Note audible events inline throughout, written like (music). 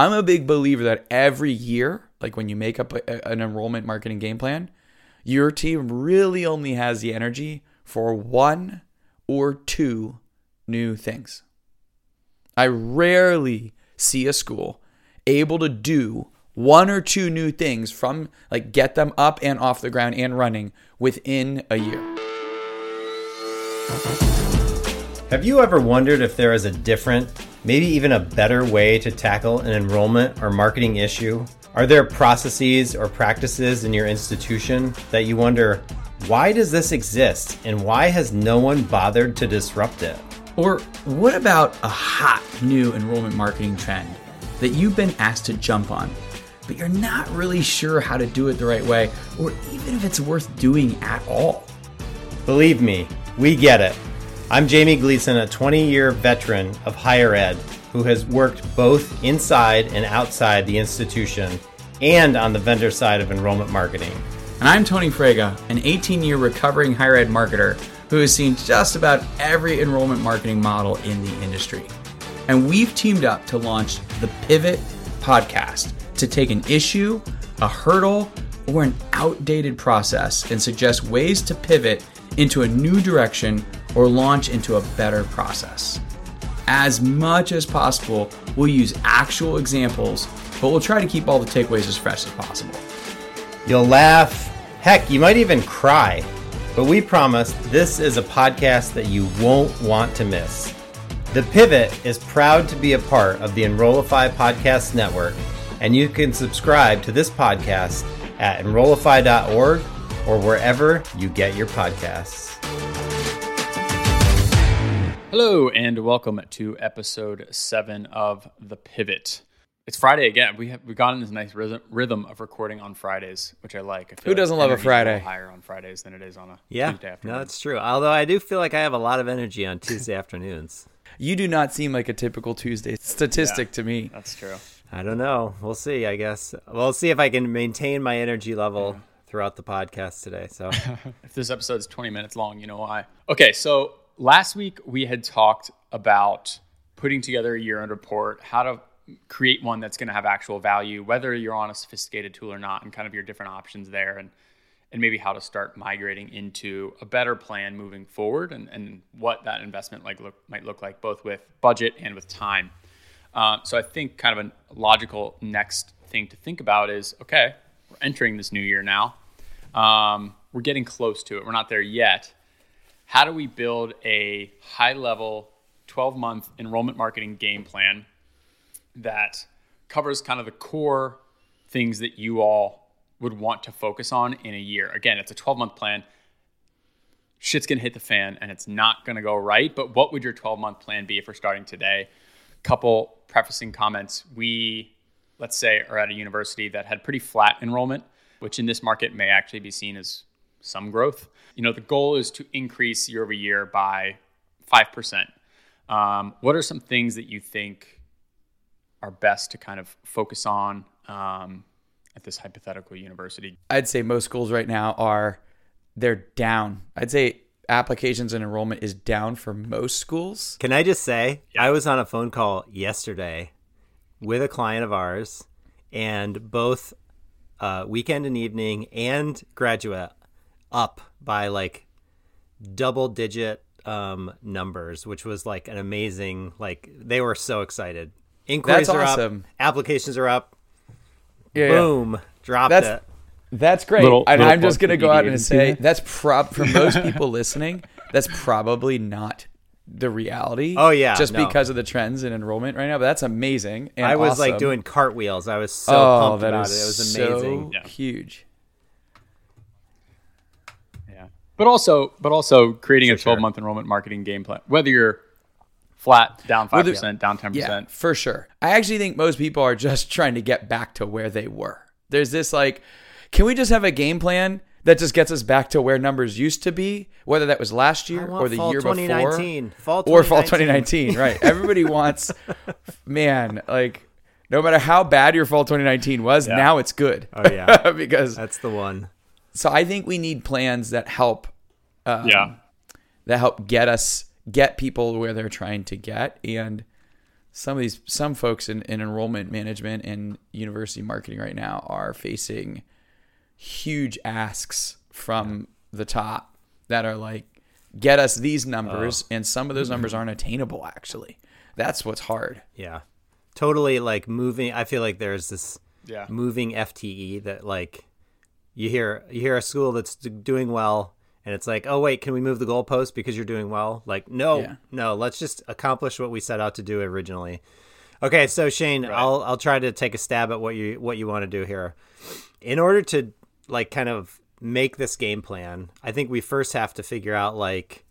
I'm a big believer that every year, like when you make up a, an enrollment marketing game plan, your team really only has the energy for one or two new things. I rarely see a school able to do one or two new things from like get them up and off the ground and running within a year. Have you ever wondered if there is a different, maybe even a better way to tackle an enrollment or marketing issue? Are there processes or practices in your institution that you wonder, why does this exist and why has no one bothered to disrupt it? Or what about a hot new enrollment marketing trend that you've been asked to jump on, but you're not really sure how to do it the right way or even if it's worth doing at all? Believe me, we get it. I'm Jamie Gleason, a 20 year veteran of higher ed who has worked both inside and outside the institution and on the vendor side of enrollment marketing. And I'm Tony Frega, an 18 year recovering higher ed marketer who has seen just about every enrollment marketing model in the industry. And we've teamed up to launch the Pivot podcast to take an issue, a hurdle, or an outdated process and suggest ways to pivot into a new direction or launch into a better process. As much as possible, we'll use actual examples, but we'll try to keep all the takeaways as fresh as possible. You'll laugh, heck, you might even cry, but we promise this is a podcast that you won't want to miss. The Pivot is proud to be a part of the Enrollify Podcast Network, and you can subscribe to this podcast at enrollify.org or wherever you get your podcasts. Hello, and welcome to episode seven of The Pivot. It's Friday again. We have we got in this nice rhythm, rhythm of recording on Fridays, which I like. I feel Who doesn't love a Friday? little higher on Fridays than it is on a Yeah, Tuesday afternoon. no, that's true. Although I do feel like I have a lot of energy on Tuesday (laughs) afternoons. You do not seem like a typical Tuesday statistic to me. that's true. I don't know. We'll see. I guess we'll see if I can maintain my energy level throughout the podcast today. So (laughs) If this episode is 20 minutes long, you know why. Okay, so last week we had talked about putting together a year end report, how to create one that's going to have actual value, whether you're on a sophisticated tool or not, and kind of your different options there, and and maybe how to start migrating into a better plan moving forward, and, and what that investment like look might look like both with budget and with time. Um, so I think kind of a logical next thing to think about is okay, we're entering this new year now. Um, we're getting close to it. We're not there yet. How do we build a high level 12 month enrollment marketing game plan that covers kind of the core things that you all would want to focus on in a year? Again, it's a 12 month plan. Shit's gonna hit the fan and it's not gonna go right. But what would your 12 month plan be if we're starting today? Couple prefacing comments. We, let's say, are at a university that had pretty flat enrollment, which in this market may actually be seen as some growth. You know, the goal is to increase year over year by 5%. Um, what are some things that you think are best to kind of focus on um, at this hypothetical university? I'd say most schools right now are they're down. I'd say applications and enrollment is down for most schools. can I just say I was on a phone call yesterday with a client of ours, and both uh, weekend and evening and graduate up by like double digit um, numbers, which was like an amazing like they were so excited. Inquiries That's are awesome. up, applications are up. Yeah, yeah. Boom, dropped That's- it. That's great. Little- and little I'm just going to go out and say there. that's prob for most people listening, that's probably not the reality. Oh, yeah, Just no. because of the trends in enrollment right now, but that's amazing. And I was like doing cartwheels. I was so oh, pumped that about is it. It was so amazing. Yeah. huge. Yeah. But also, but also creating a For sure. 12 month enrollment marketing game plan, whether you're flat, down 5%, Whether- down 10%. Yeah, for sure. I actually think most people are just (laughs) trying to get back to where they were. There's this like, can we just have a game plan that just gets us back to where numbers used to be, whether that was last year or the fall year 2019. before, Fall or fall 2019. 2019? Right. (laughs) Everybody wants, man, like no matter how bad your fall 2019 was, Yeah. now it's good. Oh, yeah. (laughs) because That's the one. so I think we need plans that help um, Yeah. that help get us get people where they're trying to get. And some of these some folks in, in enrollment management and university marketing right now are facing huge asks from the top that are like get us these numbers. And some of those numbers aren't attainable actually. That's what's hard. Yeah. Totally like moving I feel like there's this Yeah. moving FTE that like you hear you hear a school that's doing well and it's like, "Oh wait, can we move the goalpost because you're doing well?" Like, no. Yeah. No, let's just accomplish what we set out to do originally. Okay, so Shane, I'll I'll try to take a stab at what you what you want to do here. In order to like kind of make this game plan, I think we first have to figure out like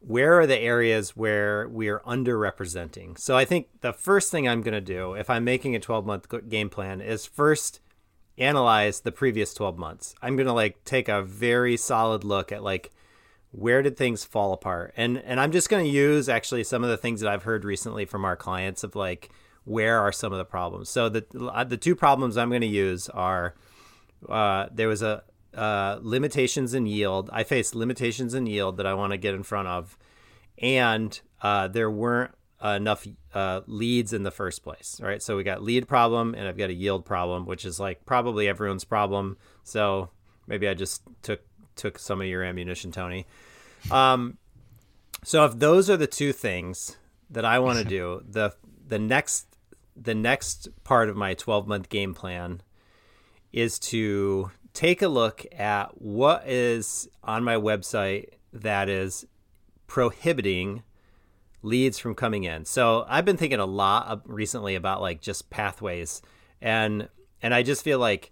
where are the areas where we are underrepresenting? So I think the first thing I'm going to do if I'm making a 12 month game plan is first analyze the previous 12 months. I'm going to like take a very solid look at like where did things fall apart? And and I'm just going to use actually some of the things that I've heard recently from our clients of like where are some of the problems. So the uh, the two problems I'm going to use are uh, there was a uh, limitations in yield. I faced limitations in yield that I want to get in front of, and uh, there weren't enough uh, leads in the first place. Right, so we got lead problem, and I've got a yield problem, which is like probably everyone's problem. So maybe I just took took some of your ammunition, Tony. Um, so if those are the two things that I want to (laughs) do, the the next the next part of my 12 month game plan is to take a look at what is on my website that is prohibiting leads from coming in. So I've been thinking a lot recently about like just pathways and and I just feel like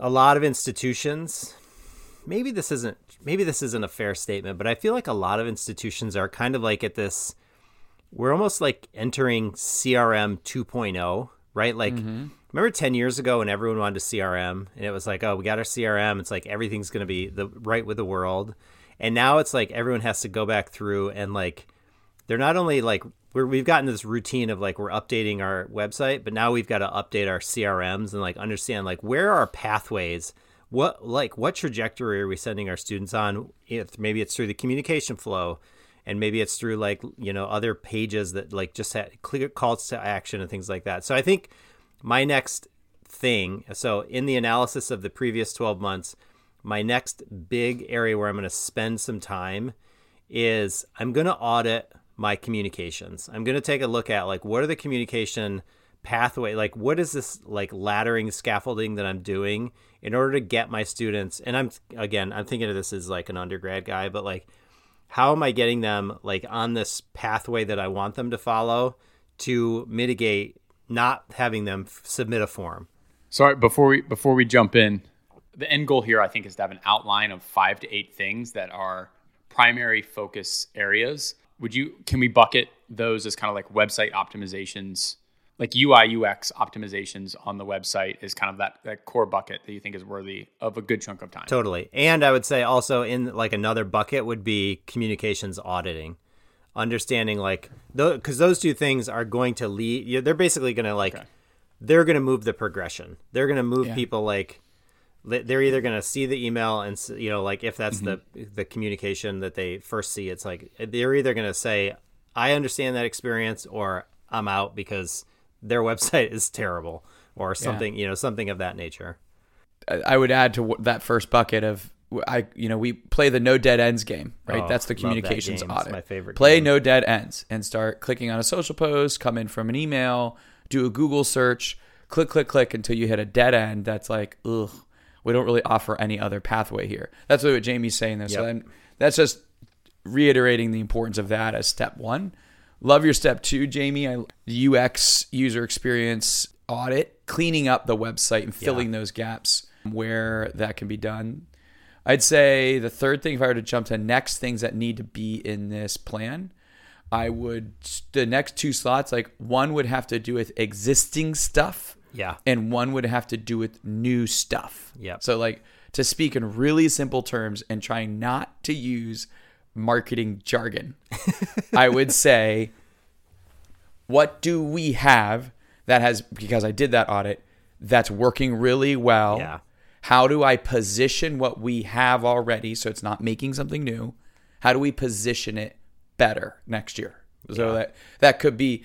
a lot of institutions maybe this isn't maybe this isn't a fair statement, but I feel like a lot of institutions are kind of like at this we're almost like entering CRM 2.0, right? Like mm-hmm. remember 10 years ago when everyone wanted a CRM and it was like, oh, we got our CRM, it's like everything's going to be the right with the world. And now it's like everyone has to go back through and like they're not only like we're, we've gotten this routine of like we're updating our website, but now we've got to update our CRMs and like understand like where are pathways? What like what trajectory are we sending our students on? If maybe it's through the communication flow and maybe it's through like you know other pages that like just had clear calls to action and things like that. So i think my next thing so in the analysis of the previous 12 months my next big area where i'm going to spend some time is i'm going to audit my communications i'm going to take a look at like what are the communication pathway like what is this like laddering scaffolding that i'm doing in order to get my students and i'm again i'm thinking of this as like an undergrad guy but like how am i getting them like on this pathway that i want them to follow to mitigate not having them f- submit a form Sorry, before we before we jump in, the end goal here I think is to have an outline of five to eight things that are primary focus areas. Would you can we bucket those as kind of like website optimizations, like UI UX optimizations on the website is kind of that that core bucket that you think is worthy of a good chunk of time. Totally. And I would say also in like another bucket would be communications auditing. Understanding like because those two things are going to lead. Yeah, they're basically going to like they're going to move the progression. They're going to move Yeah. people like they're either going to see the email and you know like if that's the mm-hmm. the communication that they first see, it's like they're either going to say I understand that experience or I'm out because their (laughs) website is terrible or something you know something of that nature. I would add to that first bucket of I you know we play the no dead ends game right Oh, that's the love that communications. It's audit my favorite play game. no dead ends and start clicking on a social post come in from an email do a Google search click click click until you hit a dead end that's like ugh we don't really offer any other pathway here. That's what Jamie's saying there. So Yep. then that's just reiterating the importance of that as step one. Love your step two Jamie. I UX user experience audit cleaning up the website and filling those gaps where that can be done. I'd say the third thing, if I were to jump to next things that need to be in this plan, I would the next two slots, like one would have to do with existing stuff, Yeah. and one would have to do with new stuff. Yeah. So like to speak in really simple terms and try not to use marketing jargon, (laughs) I would say, what do we have that has because I did that audit that's working really well? Yeah. How do I position what we have already so it's not making something new? How do we position it better next year? So Yeah. that that could be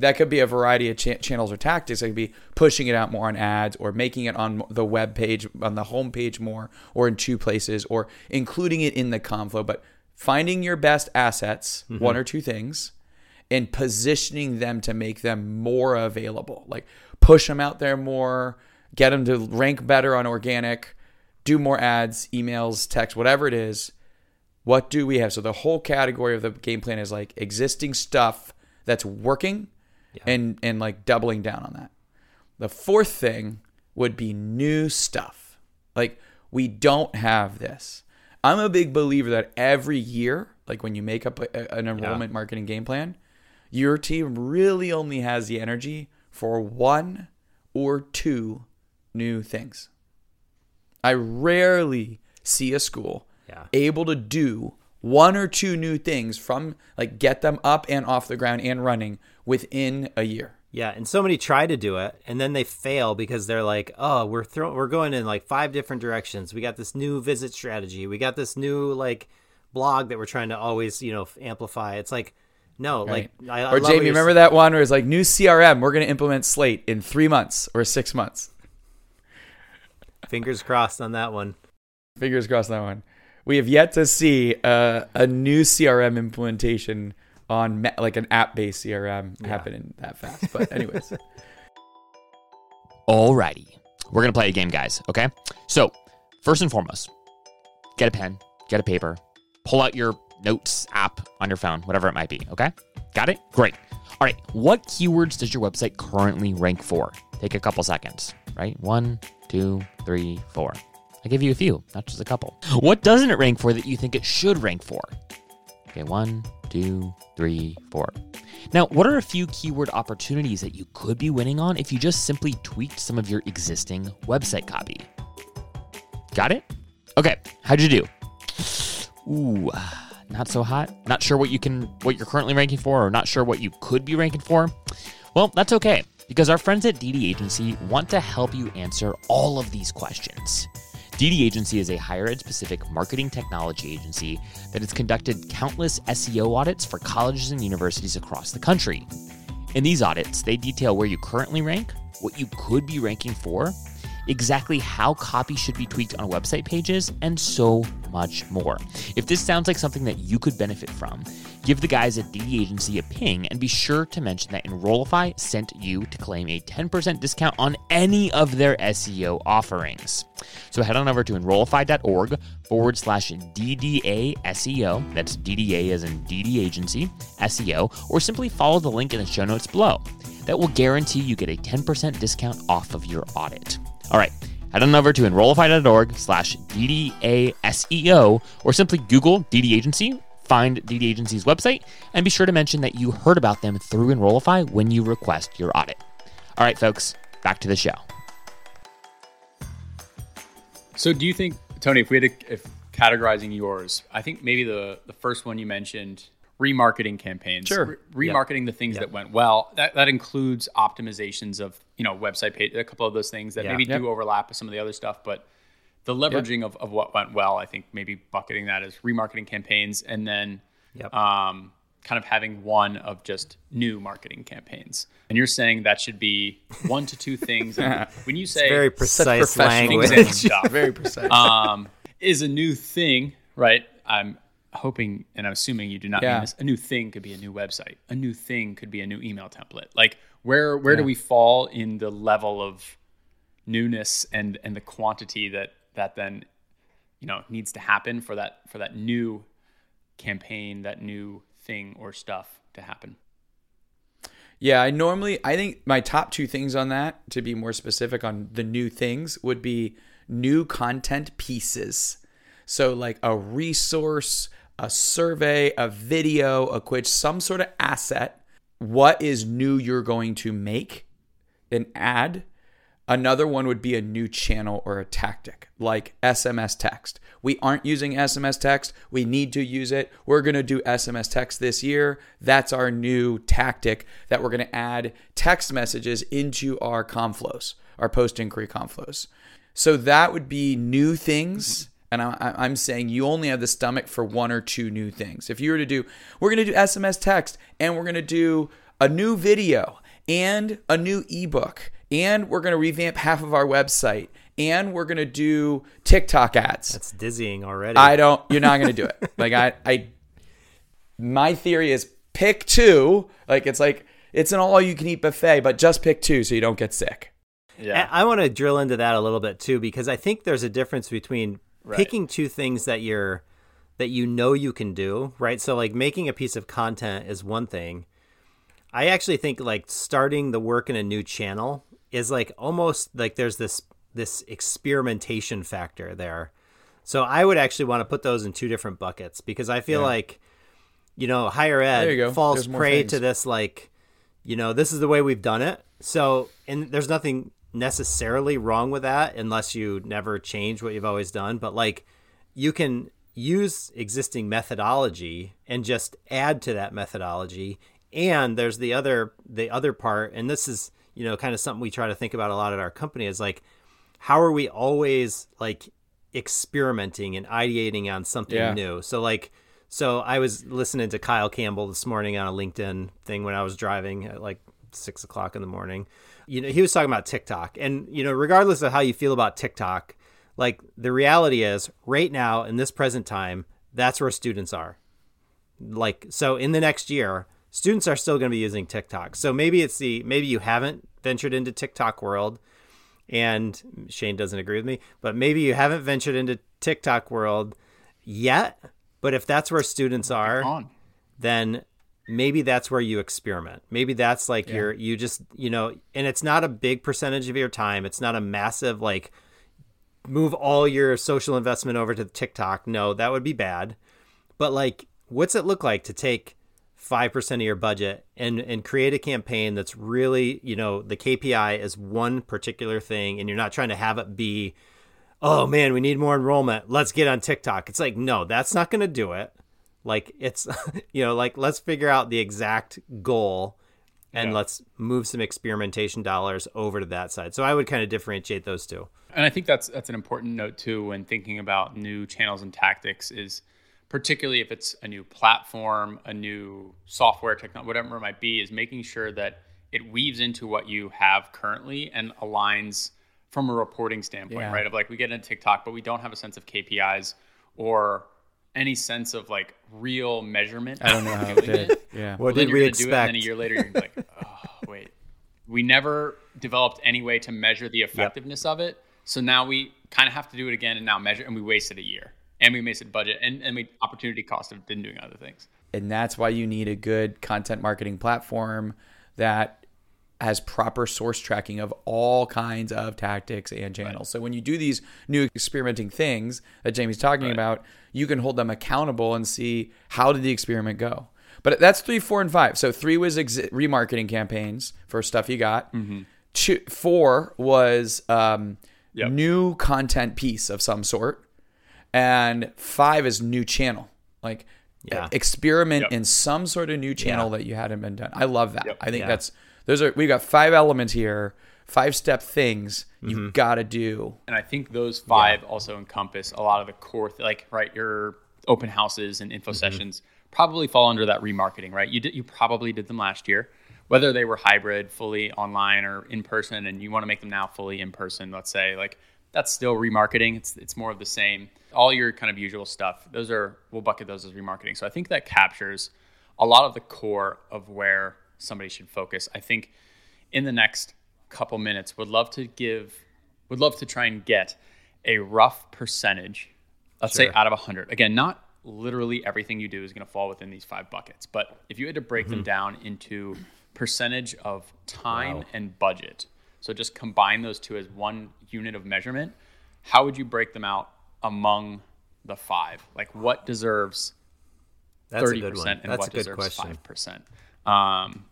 that could be a variety of cha- channels or tactics. It could be pushing it out more on ads, or making it on the web page, on the home page more, or in two places, or including it in the conflow. But finding your best assets, mm-hmm. one or two things, and positioning them to make them more available. Like push them out there more, get them to rank better on organic, do more ads, emails, text, whatever it is. What do we have? So the whole category of the game plan is like existing stuff that's working and and like doubling down on that. The fourth thing would be new stuff. Like we don't have this. I'm a big believer that every year, like when you make up a, an enrollment marketing game plan, your team really only has the energy for one or two new things. I rarely see a school Yeah. able to do one or two new things from like get them up and off the ground and running within a year. Yeah, and so many try to do it, and then they fail because they're like, "Oh, we're throw- we're going in like five different directions. We got this new visit strategy. We got this new like blog that we're trying to always, you know, amplify." It's like, no, Right. like, I, I or love Jamie, remember s- that one where it's like new CRM, we're going to implement Slate in three months or six months. Fingers crossed on that one. Fingers crossed on that one. We have yet to see uh, a new CRM implementation on ma- like an app-based CRM happening that fast. But anyways, (laughs) Alrighty. We're going to play a game, guys. Okay. So, first and foremost, get a pen, get a paper, pull out your notes app on your phone, whatever it might be. Okay. Got it? Great. All right. What keywords does your website currently rank for? Take a couple seconds, right? One, two, three, four. I give you a few, not just a couple. What doesn't it rank for that you think it should rank for? Okay, one, two, three, four. Now, what are a few keyword opportunities that you could be winning on if you just simply tweaked some of your existing website copy? Got it? Okay, how'd you do? Ooh, not so hot. Not sure what you can what you're currently ranking for or not sure what you could be ranking for. Well, that's okay because our friends at DD Agency want to help you answer all of these questions. DD Agency is a higher ed specific marketing technology agency that has conducted countless SEO audits for colleges and universities across the country. In these audits, they detail where you currently rank, what you could be ranking for, exactly how copy should be tweaked on website pages, and so much more. If this sounds like something that you could benefit from, give the guys at DD Agency a ping and be sure to mention that Enrollify sent you to claim a 10% discount on any of their SEO offerings. So head on over to enrollify.org forward slash DDA SEO. That's DDA as in DD Agency, SEO, or simply follow the link in the show notes below. That will guarantee you get a 10% discount off of your audit. All right, head on over to enrollify.org slash DDA SEO, or simply Google DD Agency, find DD Agency's website, and be sure to mention that you heard about them through Enrollify when you request your audit. All right, folks, back to the show. So, do you think, Tony, if we had to, if categorizing yours, I think maybe the the first one you mentioned, remarketing campaigns, Sure. Re- remarketing the things that went well. That that includes optimizations of you know website page, a couple of those things that Yeah. maybe Yep. do overlap with some of the other stuff, but the leveraging of, of what went well, I think maybe bucketing that as remarketing campaigns, and then um, kind of having one of just new marketing campaigns. And you're saying that should be one to two things. (laughs) When you say Very precise language. stuff, (laughs) very precise. um, is a new thing, right? I'm hoping and I'm assuming you do not Yeah. mean this. A new thing could be a new website. A new thing could be a new email template. Like where where do we fall in the level of newness and and the quantity that that then you know needs to happen for that for that new campaign, that new thing or stuff to happen? Yeah, I normally I think my top two things on that, to be more specific on the new things, would be new content pieces. So like a resource, a survey, a video, a quiz, some sort of asset. What is new you're going to make an ad? Another one would be a new channel or a tactic, like SMS text. We aren't using SMS text. We need to use it. We're going to do SMS text this year. That's our new tactic that we're going to add text messages into our conflows, our post inquiry conflows. So that would be new things. And I, I- I'm saying you only have the stomach for one or two new things. If you were to do, we're going to do SMS text and we're going to do a new video and a new ebook and we're going to revamp half of our website and we're going to do TikTok ads. That's dizzying already. I don't. You're not going to do it. (laughs) Like I, I, my theory is pick two. Like it's like it's an all-you-can-eat buffet, but just pick two so you don't get sick. Yeah. I, I want to drill into that a little bit too because I think there's a difference between picking two things that you're that you know you can do, right? So like making a piece of content is one thing. I actually think like starting the work in a new channel is like almost like there's this this experimentation factor there. So I would actually want to put those in two different buckets because I feel like you know higher ed falls prey things. to this like you know this is the way we've done it. So and there's nothing necessarily wrong with that unless you never change what you've always done, but like you can use existing methodology and just add to that methodology. And there's the other the other part and this is you know kind of something we try to think about a lot at our company is like how are we always like experimenting and ideating on something Yeah. new? So like so i was listening to kyle campbell this morning on a linkedin thing when i was driving at like six o'clock in the morning you know he was talking about tiktok. And you know regardless of how you feel about tiktok like the reality is right now in this present time that's where students are. Like so in the next year students are still going to be using tiktok. So maybe it's the maybe you haven't ventured into tiktok world and shane doesn't agree with me but maybe you haven't ventured into tiktok world yet but if that's where students are then maybe that's where you experiment. Maybe that's like you're you just you know, and it's not a big percentage of your time. It's not a massive like move all your social investment over to TikTok. No, that would be bad. But like, what's it look like to take five percent of your budget and and create a campaign that's really you know the KPI is one particular thing, and you're not trying to have it be. Oh man, we need more enrollment. Let's get on TikTok. It's like, no, that's not going to do it like it's (laughs) you know like let's figure out the exact goal and Yeah. let's move some experimentation dollars over to that side so i would kind of differentiate those two And I think that's that's an important note too when thinking about new channels and tactics is particularly if it's a new platform, a new software technology, whatever it might be, is making sure that it weaves into what you have currently and aligns from a reporting standpoint, Yeah. right? Of like we get into TikTok, but we don't have a sense of KPIs or any sense of like real measurement. I don't know how it (laughs) did. Yeah. what then did we gonna do it, and then a year later, you're be like, (laughs) oh, wait. We never developed any way to measure the effectiveness of it. So now we kind of have to do it again and now measure, and we wasted a year. And we wasted budget and, and we opportunity cost of been doing other things. and that's why you need a good content marketing platform that has proper source tracking of all kinds of tactics and channels. So when you do these new experimenting things that Jamie's talking about, you can hold them accountable and see how did the experiment go. But that's three, four, and five. So three was exi- remarketing campaigns for stuff you got. Two, four was um, Yep. new content piece of some sort, and five is new channel. Like Yeah. experiment Yep. in some sort of new channel that you hadn't been done. I love that. Yep. I think Yeah. that's those are we've got five elements here, five step things Mm-hmm. you've got to do. And I think those five also encompass a lot of the core, th- like right, your open houses and info sessions probably fall under that remarketing, right? You did, you probably did them last year, whether they were hybrid, fully online, or in person, and you want to make them now fully in person. Let's say like that's still remarketing. It's it's more of the same. All your kind of usual stuff. Those are we'll bucket those as remarketing. So I think that captures a lot of the core of where somebody should focus. I think in the next couple minutes would love to give would love to try and get a rough percentage let's say out of 100 again not literally everything you do is going to fall within these five buckets but if you had to break them mm-hmm. down into percentage of time and budget so just combine those two as one unit of measurement how would you break them out among the five? Like what deserves that's a thirty good one. and that's what a good deserves question. five percent. Um,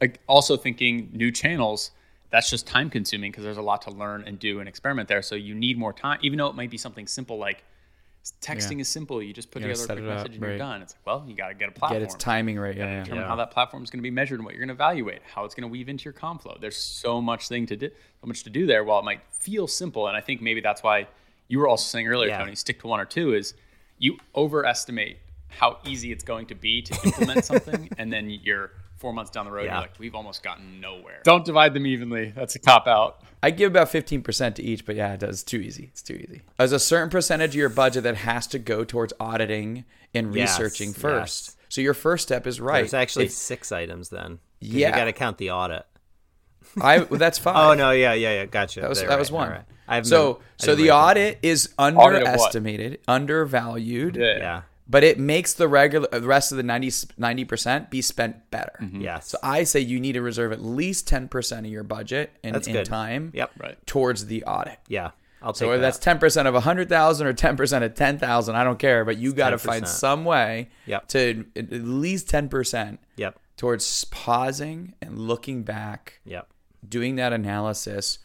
like also thinking new channels, that's just time consuming because there's a lot to learn and do and experiment there. So you need more time, even though it might be something simple like texting Yeah. is simple. You just put You together a quick it up, message and you're done. It's like, well, you got to get a platform. Get its timing right. Yeah, yeah. Determine Yeah. how that platform is going to be measured and what you're going to evaluate, how it's going to weave into your Conflow. There's so much thing to do, so much to do there. While it might feel simple, and I think maybe that's why you were also saying earlier. Tony, stick to one or two is you overestimate how easy it's going to be to implement something, (laughs) and then you're four months down the road, Yeah. you're like, we've almost gotten nowhere. Don't divide them evenly. That's a cop out. I give about 15% to each, but yeah, it does. It's too easy. It's too easy. There's a certain percentage of your budget that has to go towards auditing and Yes, researching first. yes. So your first step is right. There's actually If- six items then. Yeah. You got to count the audit. I well, that's fine. (laughs) Oh no, yeah, yeah, yeah. Gotcha. That was There, that right, was one. all right. I have so no- so didn't the write that audit is Audit underestimated, undervalued, Yeah. Yeah. But it makes the regular the rest of the 90 percent be spent better. Mm-hmm. Yes. So I say you need to reserve at least ten percent of your budget in, That's in good. time Yep. Right. towards the audit. Yeah. I'll So take whether that. that's ten percent of a hundred thousand or ten percent of ten thousand, I don't care. But you got to find some way Yep. to at least ten percent Yep. towards pausing and looking back, Yep. doing that analysis,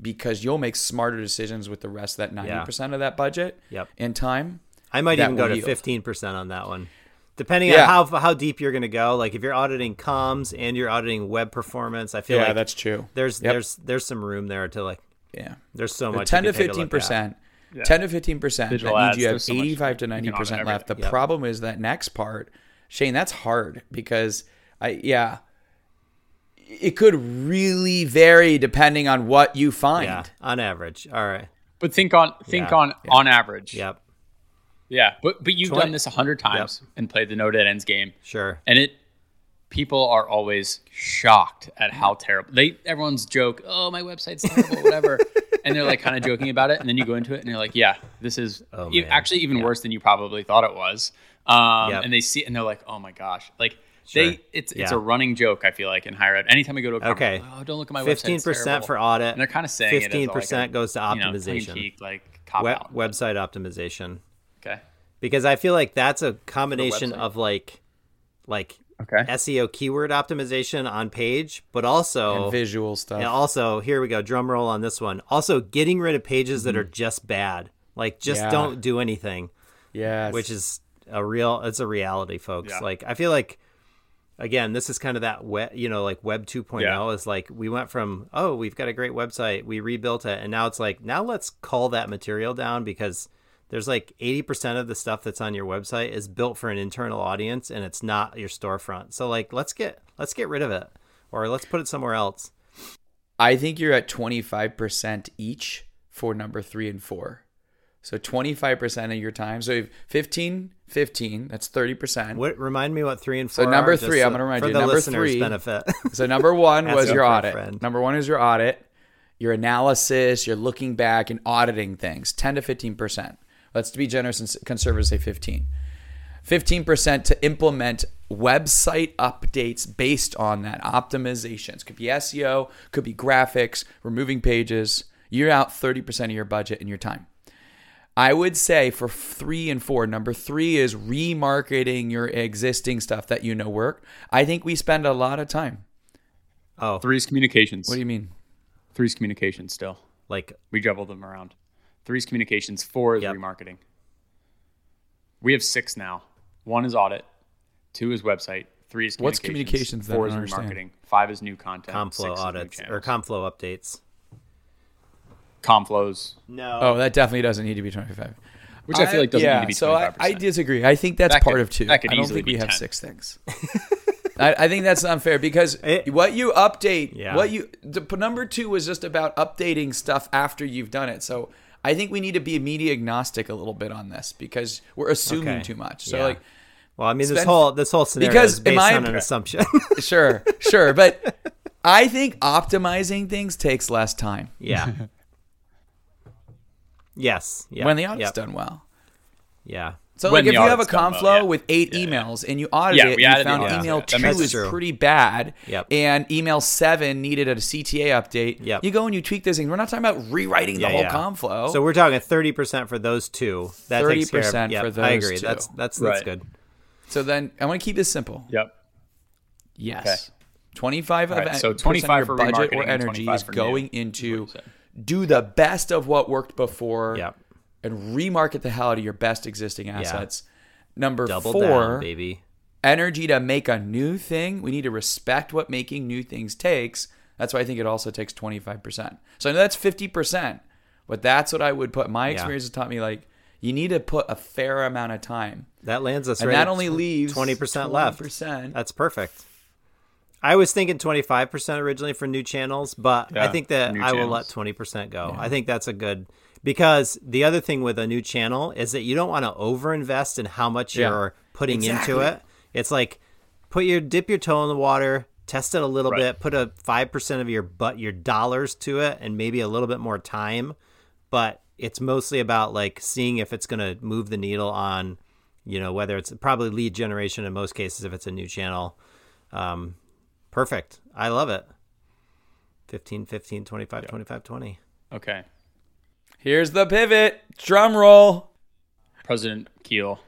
because you'll make smarter decisions with the rest of that ninety percent of that budget Yep. in time. I might even go to fifteen percent on that one, depending Yeah. on how how deep you're going to go. Like if you're auditing comms and you're auditing web performance, I feel Yeah, like that's true. there's Yep. there's there's some room there to like. Yeah. There's so uh, much. ten to can take a fifteen look at. percent. Ten to fifteen percent. That Digital means you have so eighty-five to ninety percent left. The everything. problem is that next part, Shane. That's hard because I yeah, it could really vary depending on what you find. Yeah, on average. All right. But think on think Yeah. on on average. Yep. Yeah. But but you've Twenty- done this a hundred times and played the no dead ends game. Sure. and it people are always shocked at how terrible they everyone's joke oh my website's terrible whatever (laughs) and they're like kind of joking about it and then you go into it and you're like yeah this is Oh, e- actually even worse than you probably thought it was um, Yep. and they see it and they're like oh my gosh like Sure. they it's it's Yeah. a running joke i feel like in higher ed anytime i go to a conference Okay. oh don't look at my website Fifteen percent for audit. and they're kind of saying it as Fifteen like a, percent goes to you know, optimization. like Web, website optimization. Okay Because I feel like that's a combination of like, like okay SEO keyword optimization on page, but also And visual stuff. And also, here we go, drum roll on this one. Also, getting rid of pages that are Mm-hmm. just bad. Like just Yeah. don't do anything, Yeah. which is a real it's a reality, folks. Yeah. Like I feel like again, this is kind of that web, you know, like web 2.0 Yeah. is like we went from, oh, we've got a great website, we rebuilt it, and now it's like now let's call that material down because there's like 80% of the stuff that's on your website is built for an internal audience and it's not your storefront. So like let's get let's get rid of it or let's put it somewhere else. I think you're at 25% each for number three and four. So 25% of your time. So 15, 15, that's 30%. What remind me what three and four. So number are, just three, I'm gonna remind for you, the number listeners' three- benefit. (laughs) So number one (laughs) was your audit. friend. Number one is your audit, your analysis, you're looking back and auditing things, 10 to 15%. Let's be generous and conservative, say 15. 15% to implement website updates based on that optimizations. Could be SEO, could be graphics, removing pages. You're out 30% of your budget and your time. I would say for three and four, number three is remarketing your existing stuff that you know work. I think we spend a lot of time. oh, three's communications What do you mean? three's communications still like We juggled them around. Three's communications, four is Yep. remarketing. We have six now. One is audit, two is website, three is What's communications, communications four is don't understand. remarketing, five is new content, Comflow six is new audits or channels. Comflow updates. Comflows, No. Oh, that definitely doesn't need to be 25. which I, feel like doesn't yeah, need to be so I, 25%. I disagree. I think that's That part could- of two. that could I don't think be we have six things. (laughs) I, I think that's unfair because It- what you update, Yeah. what you the, number two was just about updating stuff after you've done it. So I think we need to be media agnostic a little bit on this because we're assuming Okay. too much. So Yeah. like, Well, I mean, this whole this whole scenario Because is based my on an assumption. (laughs) sure, sure, but (laughs) I think optimizing things takes less time yeah. (laughs) Yes. Yeah. when the audit's Yep. done well. Yeah. So When like if you have a audit's done Conflow well, yeah. with eight Yeah, yeah. emails and you audit Yeah, it, and you found email That two is sense. pretty bad, Yep. and email seven needed a CTA update. Yep. You go and you tweak those things. We're not talking about rewriting Yeah, the whole yeah. Conflow. So we're talking thirty percent for those two. That takes care of- 30% yep, for those. I agree. two. That's that's that's Right. good. So then I want to keep this simple. Yep. Yes. 25 All right, of so 25 for budget or energy is going into is what you said. do the best of what worked before Yep. And remarket the hell out of your best existing assets. Number Double four, down, baby. energy to make a new thing. We need to respect what making new things takes. That's why I think it also takes 25%. So I know that's 50%. But that's what I would put. My Yeah. experience has taught me like you need to put a fair amount of time. That lands us And right that only leaves 20% left. 20%. That's perfect. I was thinking 25% originally for new channels, but I think that new I will channels. let 20% go. I think that's a good because the other thing with a new channel is that you don't want to overinvest in how much Yeah. you're putting into Exactly. it. It's like put your dip your toe in the water, test it a little Right. bit, put a 5% of your but your dollars to it and maybe a little bit more time, but it's mostly about like seeing if it's going to move the needle on you know whether it's probably lead generation in most cases if it's a new channel um, perfect i love it 15 15 25 25 20 Okay. Here's the pivot. Drum roll. President Keel,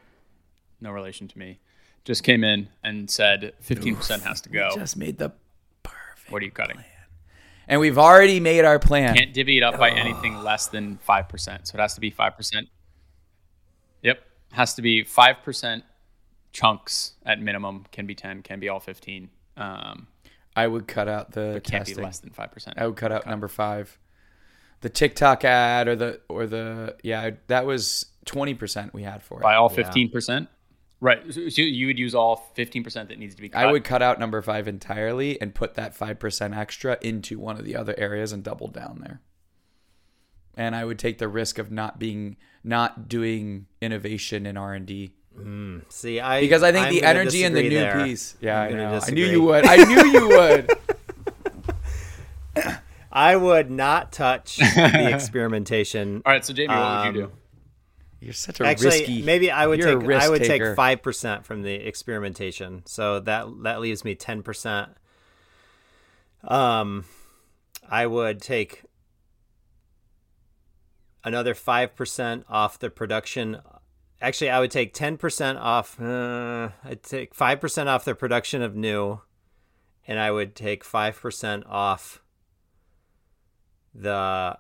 no relation to me, just came in and said 15% has to go. Just made the perfect. What are you cutting? And we've already made our plan. Can't divvy it up by anything less than 5%. So it has to be 5%. Yep. Has to be 5% chunks at minimum. Can be 10, can be all 15. Um, I would cut out the can't testing. be less than 5%. I would cut out number five. The TikTok ad or the or the yeah that was twenty percent we had for it. by all 15%. Right. So so you would use all 15% that needs to be cut. I would cut out number five entirely and put that five percent extra into one of the other areas and double down there. And I would take the risk of not being not doing innovation in R and D hmm, see i because I think I'm the energy and the new there. piece. Yeah, I'm I know. I knew you would. I (laughs) knew you would. I would not touch (laughs) the experimentation all right. So, Jamie, what would you do? You're such a Actually, risky. maybe I would take I would take five percent from the experimentation, so that that leaves me ten percent. Um, I would take another five percent off the production. Actually, I would take ten percent off. Uh, I'd take five percent off the production of new, and I would take five percent off the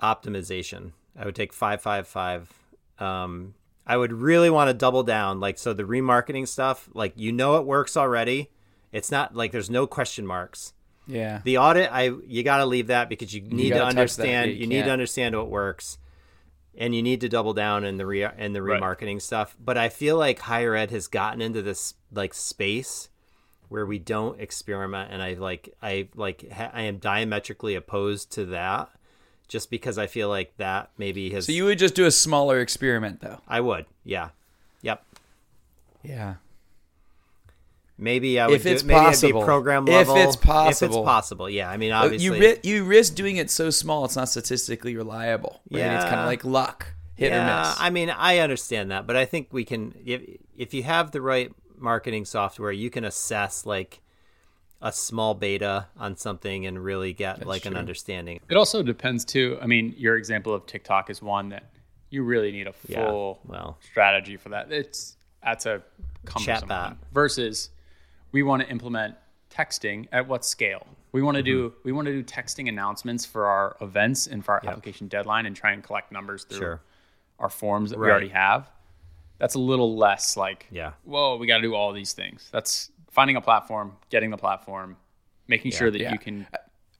optimization. I would take five five five. Um, I would really want to double down, like so the remarketing stuff. Like you know it works already. It's not like there's no question marks. Yeah. The audit, I you got to leave that because you need to gotta understand. You You, need to understand what works, and you need to double down in the re in the Right. remarketing stuff. But I feel like higher ed has gotten into this like space where we don't experiment, and I like I like ha- I am diametrically opposed to that, just because I feel like that maybe has. So you would just do a smaller experiment though. I would, yeah, yep. Yeah. Maybe I would If do, it's maybe it'd possible. be program If level. it's If it's possible. possible, yeah. I mean, obviously, You ri- you risk doing it so small it's not statistically reliable. Right? It's kind of like luck, hit yeah, or miss. I mean, I understand that, but I think we can if if you have the right marketing software, you can assess like a small beta on something and really get like an understanding. It also depends, too. I mean, your example of TikTok is one that you really need a Yeah, full well. strategy for that. It's that's a cumbersome one. Versus, we want to implement texting at what scale? We want to do Mm-hmm. we want to do texting announcements for our events and for our application deadline and try and collect numbers through Sure. our forms that we already have. That's a little less like, Yeah. whoa, we got to do all these things. That's finding a platform, getting the platform, making sure that Yeah. you can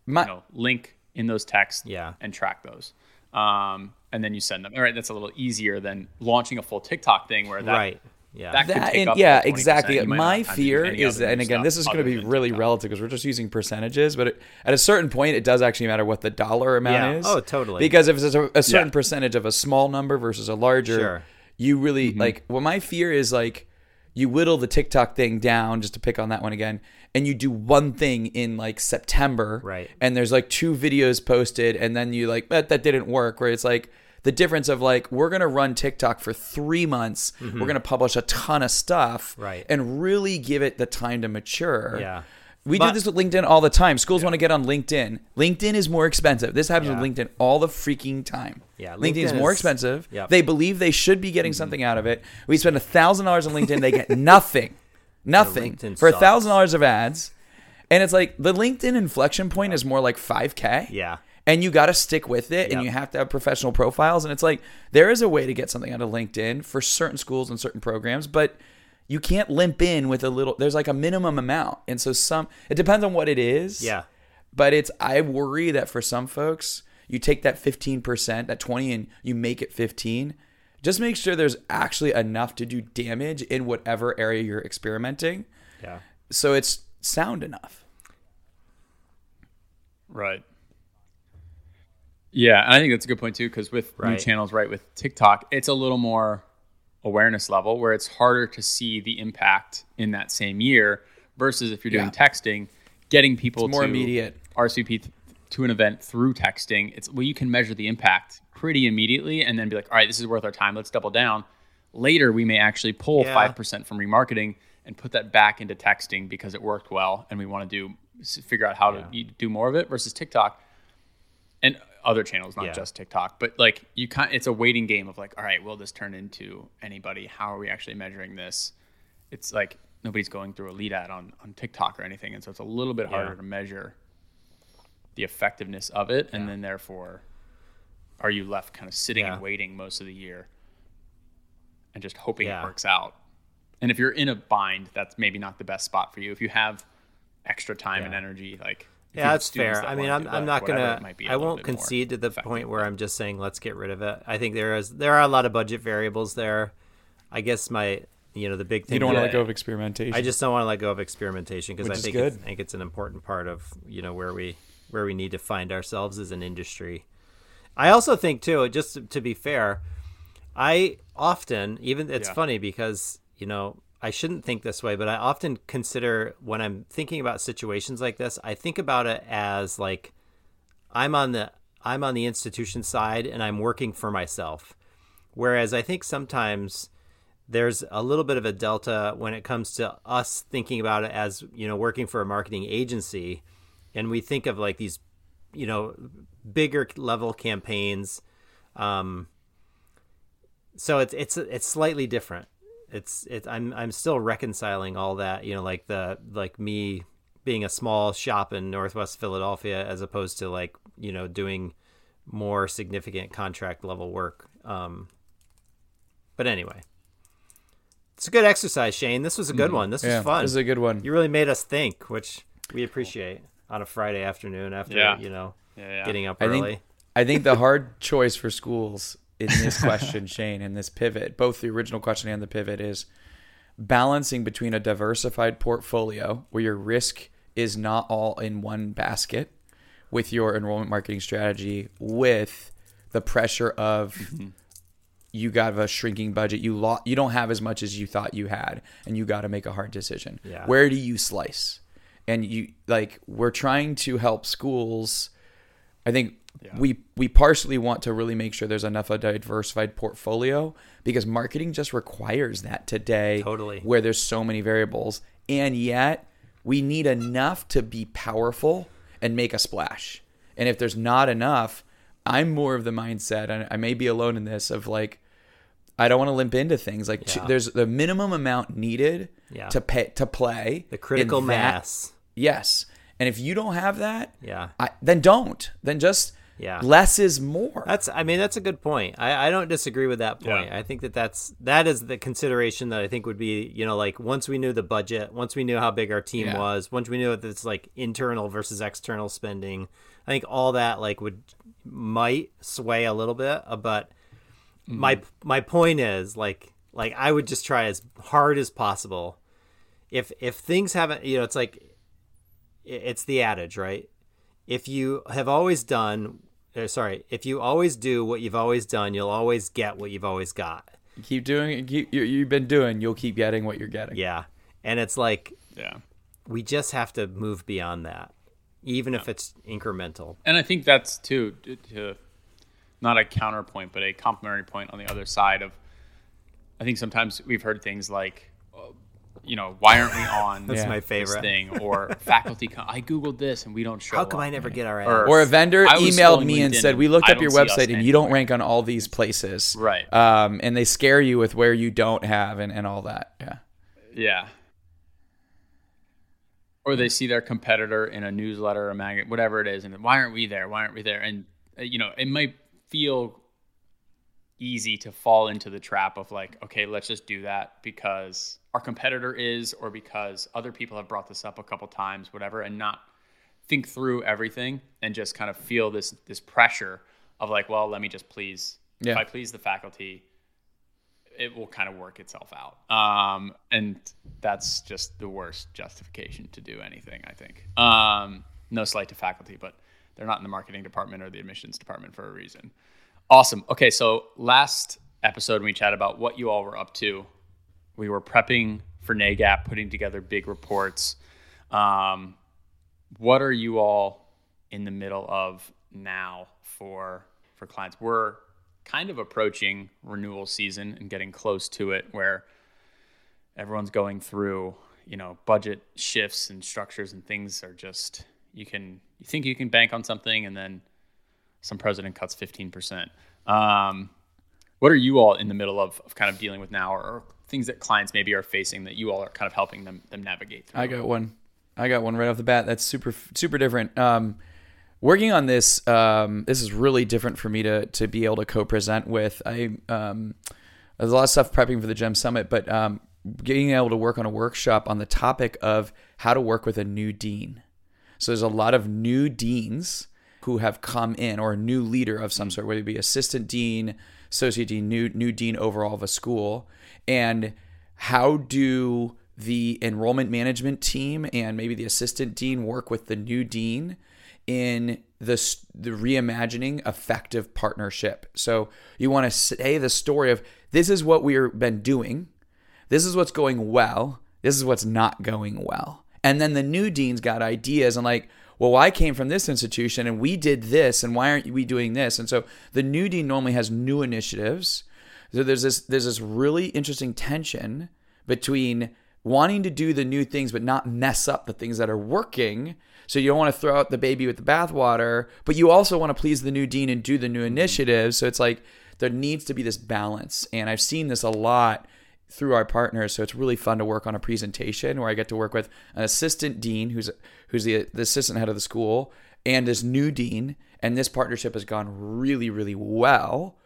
My, you know, link in those texts Yeah. and track those. Um, and then you send them. All right, that's a little easier than launching a full TikTok thing where that right. Yeah. that that and yeah, to 20%. exactly. You might not My have time to do fear is, other and again, this is going to be really TikTok. relative because we're just using percentages. But it, at a certain point, it does actually matter what the dollar amount Yeah. is. Oh, totally. Because if it's a, a certain Yeah. percentage of a small number versus a larger, Sure. You really Mm-hmm. like. Well, my fear is like you whittle the TikTok thing down, just to pick on that one again, and you do one thing in like September, Right. And there's like two videos posted, and then you like that that didn't work. Where it's like the difference of like we're gonna run TikTok for three months, we're gonna publish a ton of stuff, Mm-hmm. Right. and really give it the time to mature. Yeah. We But- do this with LinkedIn all the time. Schools want to get on LinkedIn. LinkedIn is more expensive. This happens Yeah. with LinkedIn all the freaking time. Yeah, LinkedIn is LinkedIn more expensive. Yep. They believe they should be getting mm-hmm. something out of it. We spend a thousand dollars on LinkedIn. They get (laughs) nothing, nothing LinkedIn for a thousand dollars of ads. And it's like the LinkedIn inflection point is more like five k. Yeah. And you got to stick with it, and you have to have professional profiles. And it's like there is a way to get something out of LinkedIn for certain schools and certain programs, but you can't limp in with a little. There's like a minimum amount, and so some. It depends on what it is. Yeah. But it's I worry that for some folks, you take that 15%, that 20 and you make it 15. Just make sure there's actually enough to do damage in whatever area you're experimenting. Yeah. So it's sound enough. Right. Yeah, and I think that's a good point too, because with new channels, right, with TikTok, it's a little more awareness level where it's harder to see the impact in that same year versus if you're doing Yeah. texting, getting people It's more to immediate. RCP th- to an event through texting. It's well, you can measure the impact pretty immediately and then be like, all right, this is worth our time. Let's double down. Later, we may actually pull Yeah. five percent from remarketing and put that back into texting because it worked well, and we want to do figure out how to do more of it versus TikTok and other channels, not Yeah. just TikTok. But like you can't. It's a waiting game of like, all right, will this turn into anybody? How are we actually measuring this? It's like nobody's going through a lead ad on on TikTok or anything, and so it's a little bit harder Yeah. to measure the effectiveness of it, and then therefore, are you left kind of sitting Yeah. and waiting most of the year, and just hoping Yeah. it works out? And if you're in a bind, that's maybe not the best spot for you. If you have extra time and energy, like Yeah, that's fair. that I mean, I'm, I'm not gonna. it might be a I little won't concede to the effective. point where I'm just saying let's get rid of it. I think there is there are a lot of budget variables there. I guess my you know the big thing. You don't want to let go of experimentation. I just don't want to let go of experimentation because I think good. It's, I think it's an important part of you know where we where we need to find ourselves as an industry. I also think too, just to, to be fair, I often even it's Yeah. funny because you know I shouldn't think this way, but I often consider when I'm thinking about situations like this, I think about it as like I'm on the I'm on the institution side and I'm working for myself. Whereas I think sometimes there's a little bit of a delta when it comes to us thinking about it as you know working for a marketing agency and we think of like these you know bigger level campaigns um so it's it's it's slightly different it's it's i'm i'm still reconciling all that you know like the like me being a small shop in northwest philadelphia as opposed to like you know doing more significant contract level work um but anyway it's a good exercise shane this was a good one this Mm-hmm. yeah, was fun This is a good one. you really made us think which we appreciate on a friday afternoon after Yeah. you know Yeah, yeah. getting up I early think I think the hard (laughs) choice for schools in this question, (laughs) Shane, and this pivot, both the original question and the pivot, is balancing between a diversified portfolio where your risk is not all in one basket with your enrollment marketing strategy with the pressure of mm-hmm. you got a shrinking budget you lo- you don't have as much as you thought you had and you got to make a hard decision. Yeah. where do you slice? And you like we're trying to help schools I think we we partially want to really make sure there's enough of a diversified portfolio because marketing just requires that today. Totally. Where there's so many variables, and yet we need enough to be powerful and make a splash. And if there's not enough, I'm more of the mindset, and I may be alone in this, of like I don't want to limp into things. Like Yeah. there's the minimum amount needed Yeah. to pay to play the critical that- mass Yes, and if you don't have that, Yeah. I, then don't. Then just Yeah. less is more. That's I mean that's a good point. I, I don't disagree with that point. Yeah. I think that that's that is the consideration that I think would be you know like once we knew the budget, once we knew how big our team Yeah. was, once we knew that it's like internal versus external spending, I think all that like would might sway a little bit. uh, But my my point is like like I would just try as hard as possible. If if things haven't you know it's like it's the adage right if you have always done uh, sorry if you always do what you've always done you'll always get what you've always got keep doing it. Keep, you, you've been doing. You'll keep getting what you're getting. yeah and it's like Yeah. we just have to move beyond that even if it's incremental And I think that's too to, to not a counterpoint, but a complementary point on the other side of. I think sometimes we've heard things like, you know, why aren't we on (laughs) That's this my favorite. thing? (laughs) Or faculty, com- I googled this and we don't show. how come up. i never get our Or- ads? Or a vendor emailed scrolling me and said, "We looked I up your don't see us website and you don't rank on all these places, Right. Um, and they scare you with where you don't have and, and all that. Yeah, Yeah. Or they see their competitor in a newsletter or magazine, whatever it is, and why aren't we there? Why aren't we there? And uh, you know, it might feel easy to fall into the trap of like, okay, let's just do that because our competitor is, or because other people have brought this up a couple times, whatever, and not think through everything and just kind of feel this this pressure of like, well, let me just please. Yeah. If I please the faculty, it will kind of work itself out. Um, and that's just the worst justification to do anything, I think. Um, no slight to faculty, but they're not in the marketing department or the admissions department for a reason. Awesome. Okay, so last episode we chatted about what you all were up to. We were prepping for NAGAP, putting together big reports. Um, what are you all in the middle of now for for clients? We're kind of approaching renewal season and getting close to it where everyone's going through, you know, budget shifts and structures and things are just you can you think you can bank on something and then some president cuts 15%. Um, what are you all in the middle of, of kind of dealing with now or, or things that clients maybe are facing that you all are kind of helping them them navigate through? I got one. I got one right off the bat. That's super super different. Um, working on this, um, this is really different for me to to be able to co-present with. I um, there's a lot of stuff prepping for the Gem Summit, but um, being able to work on a workshop on the topic of how to work with a new dean. So there's a lot of new deans who have come in, or a new leader of some sort, whether it be assistant dean, associate dean, new new dean overall of a school, and how do the enrollment management team and maybe the assistant dean work with the new dean in the the reimagining effective partnership. So you want to say the story of this is what we've been doing, this is what's going well, this is what's not going well, and then the new dean's got ideas and like. Well, I came from this institution and we did this, and why aren't we doing this? And so the new dean normally has new initiatives. So there's this there's this really interesting tension between wanting to do the new things but not mess up the things that are working. So you don't want to throw out the baby with the bathwater, but you also want to please the new dean and do the new initiatives. So it's like there needs to be this balance. And I've seen this a lot through our partners. So it's really fun to work on a presentation where I get to work with an assistant dean who's who's the, the assistant head of the school and this new dean. And this partnership has gone really, really well.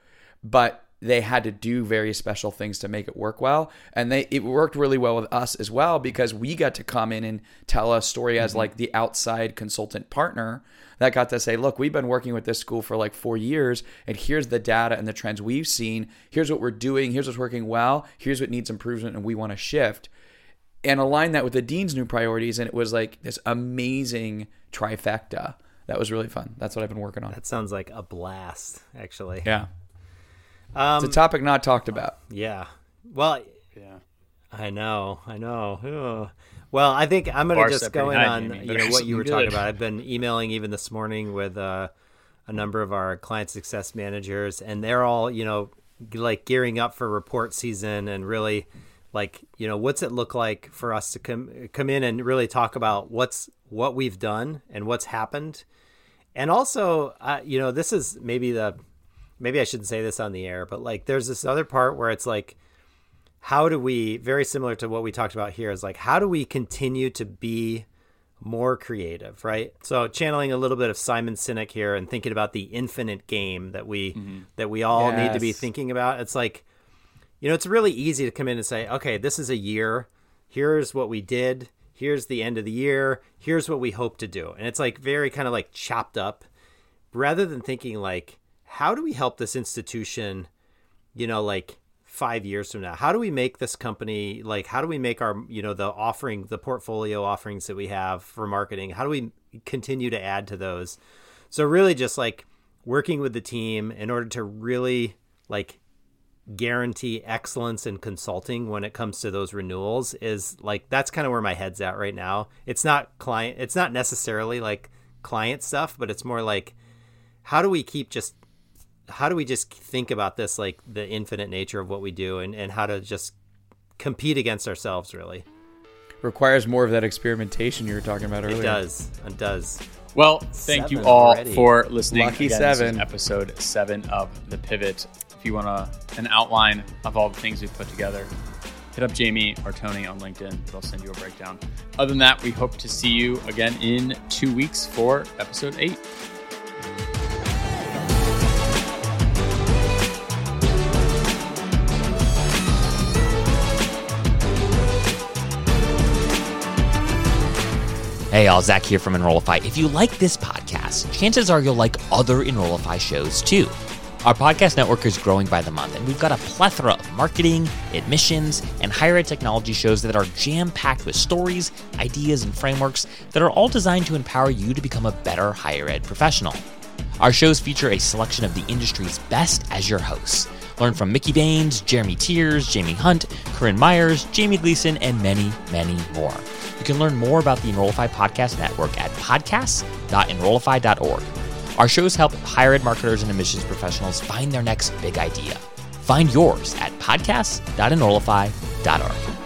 But they had to do very special things to make it work well. And they it worked really well with us as well because we got to come in and tell a story as mm-hmm. like the outside consultant partner that got to say look we've been working with this school for like 4 years and here's the data and the trends we've seen. Here's what we're doing. Here's what's working well. Here's what needs improvement and we want to shift. And align that with the dean's new priorities and it was like this amazing trifecta. That was really fun. That's what i've been working on. That sounds like a blast, actually. yeah Um, it's a topic not talked about yeah. Well, yeah. I know, I know. Ugh. Well, I think I'm going Bar to just go in on Jamie. you know (laughs) what you were something talking about. I've been emailing even this morning with uh, a number of our client success managers, and they're all you know like gearing up for report season and really like you know what's it look like for us to come come in and really talk about what's what we've done and what's happened, and also uh, you know this is maybe the maybe I shouldn't say this on the air, but like there's this other part where it's like how do we very similar to what we talked about here is like how do we continue to be more creative right? So channeling a little bit of simon sinek here and thinking about the infinite game that we mm-hmm. that we all need to be thinking about it's like you know it's really easy to come in and say okay this is a year. Here's what we did. Here's the end of the year. Here's what we hope to do. And it's like very kind of like chopped up rather than thinking like how do we help this institution you know like five years from now? How do we make this company like how do we make our you know the offering the portfolio offerings that we have for marketing how do we continue to add to those? So really just like working with the team in order to really like guarantee excellence in consulting when it comes to those renewals is like that's kind of where my head's at right now. It's not client it's not necessarily like client stuff but it's more like how do we keep just how do we just think about this like the infinite nature of what we do and, and how to just compete against ourselves really requires more of that experimentation you were talking about earlier. it does it does Well, thank you all already. for listening. Lucky Again, this is seven. episode seven of the Pivot. If you want a, an outline of all the things we've put together, hit up Jamie or Tony on LinkedIn. They'll send you a breakdown. Other than that, we hope to see you again in two weeks for episode eight. Hey, all Zach here from Enrollify. If you like this podcast, chances are you'll like other Enrollify shows too. Our podcast network is growing by the month, and we've got a plethora of marketing, admissions, and higher ed technology shows that are jam packed with stories, ideas, and frameworks that are all designed to empower you to become a better higher ed professional. Our shows feature a selection of the industry's best as your hosts. Learn from Mickey Baines, Jeremy Tiers, Jaime Hunt, Corynn Myers, Jamie Gleason, and many, many more. You can learn more about the Enrollify Podcast Network at podcasts.enrollify.org. Our shows help higher ed marketers and admissions professionals find their next big idea. Find yours at podcasts.enrollify.org.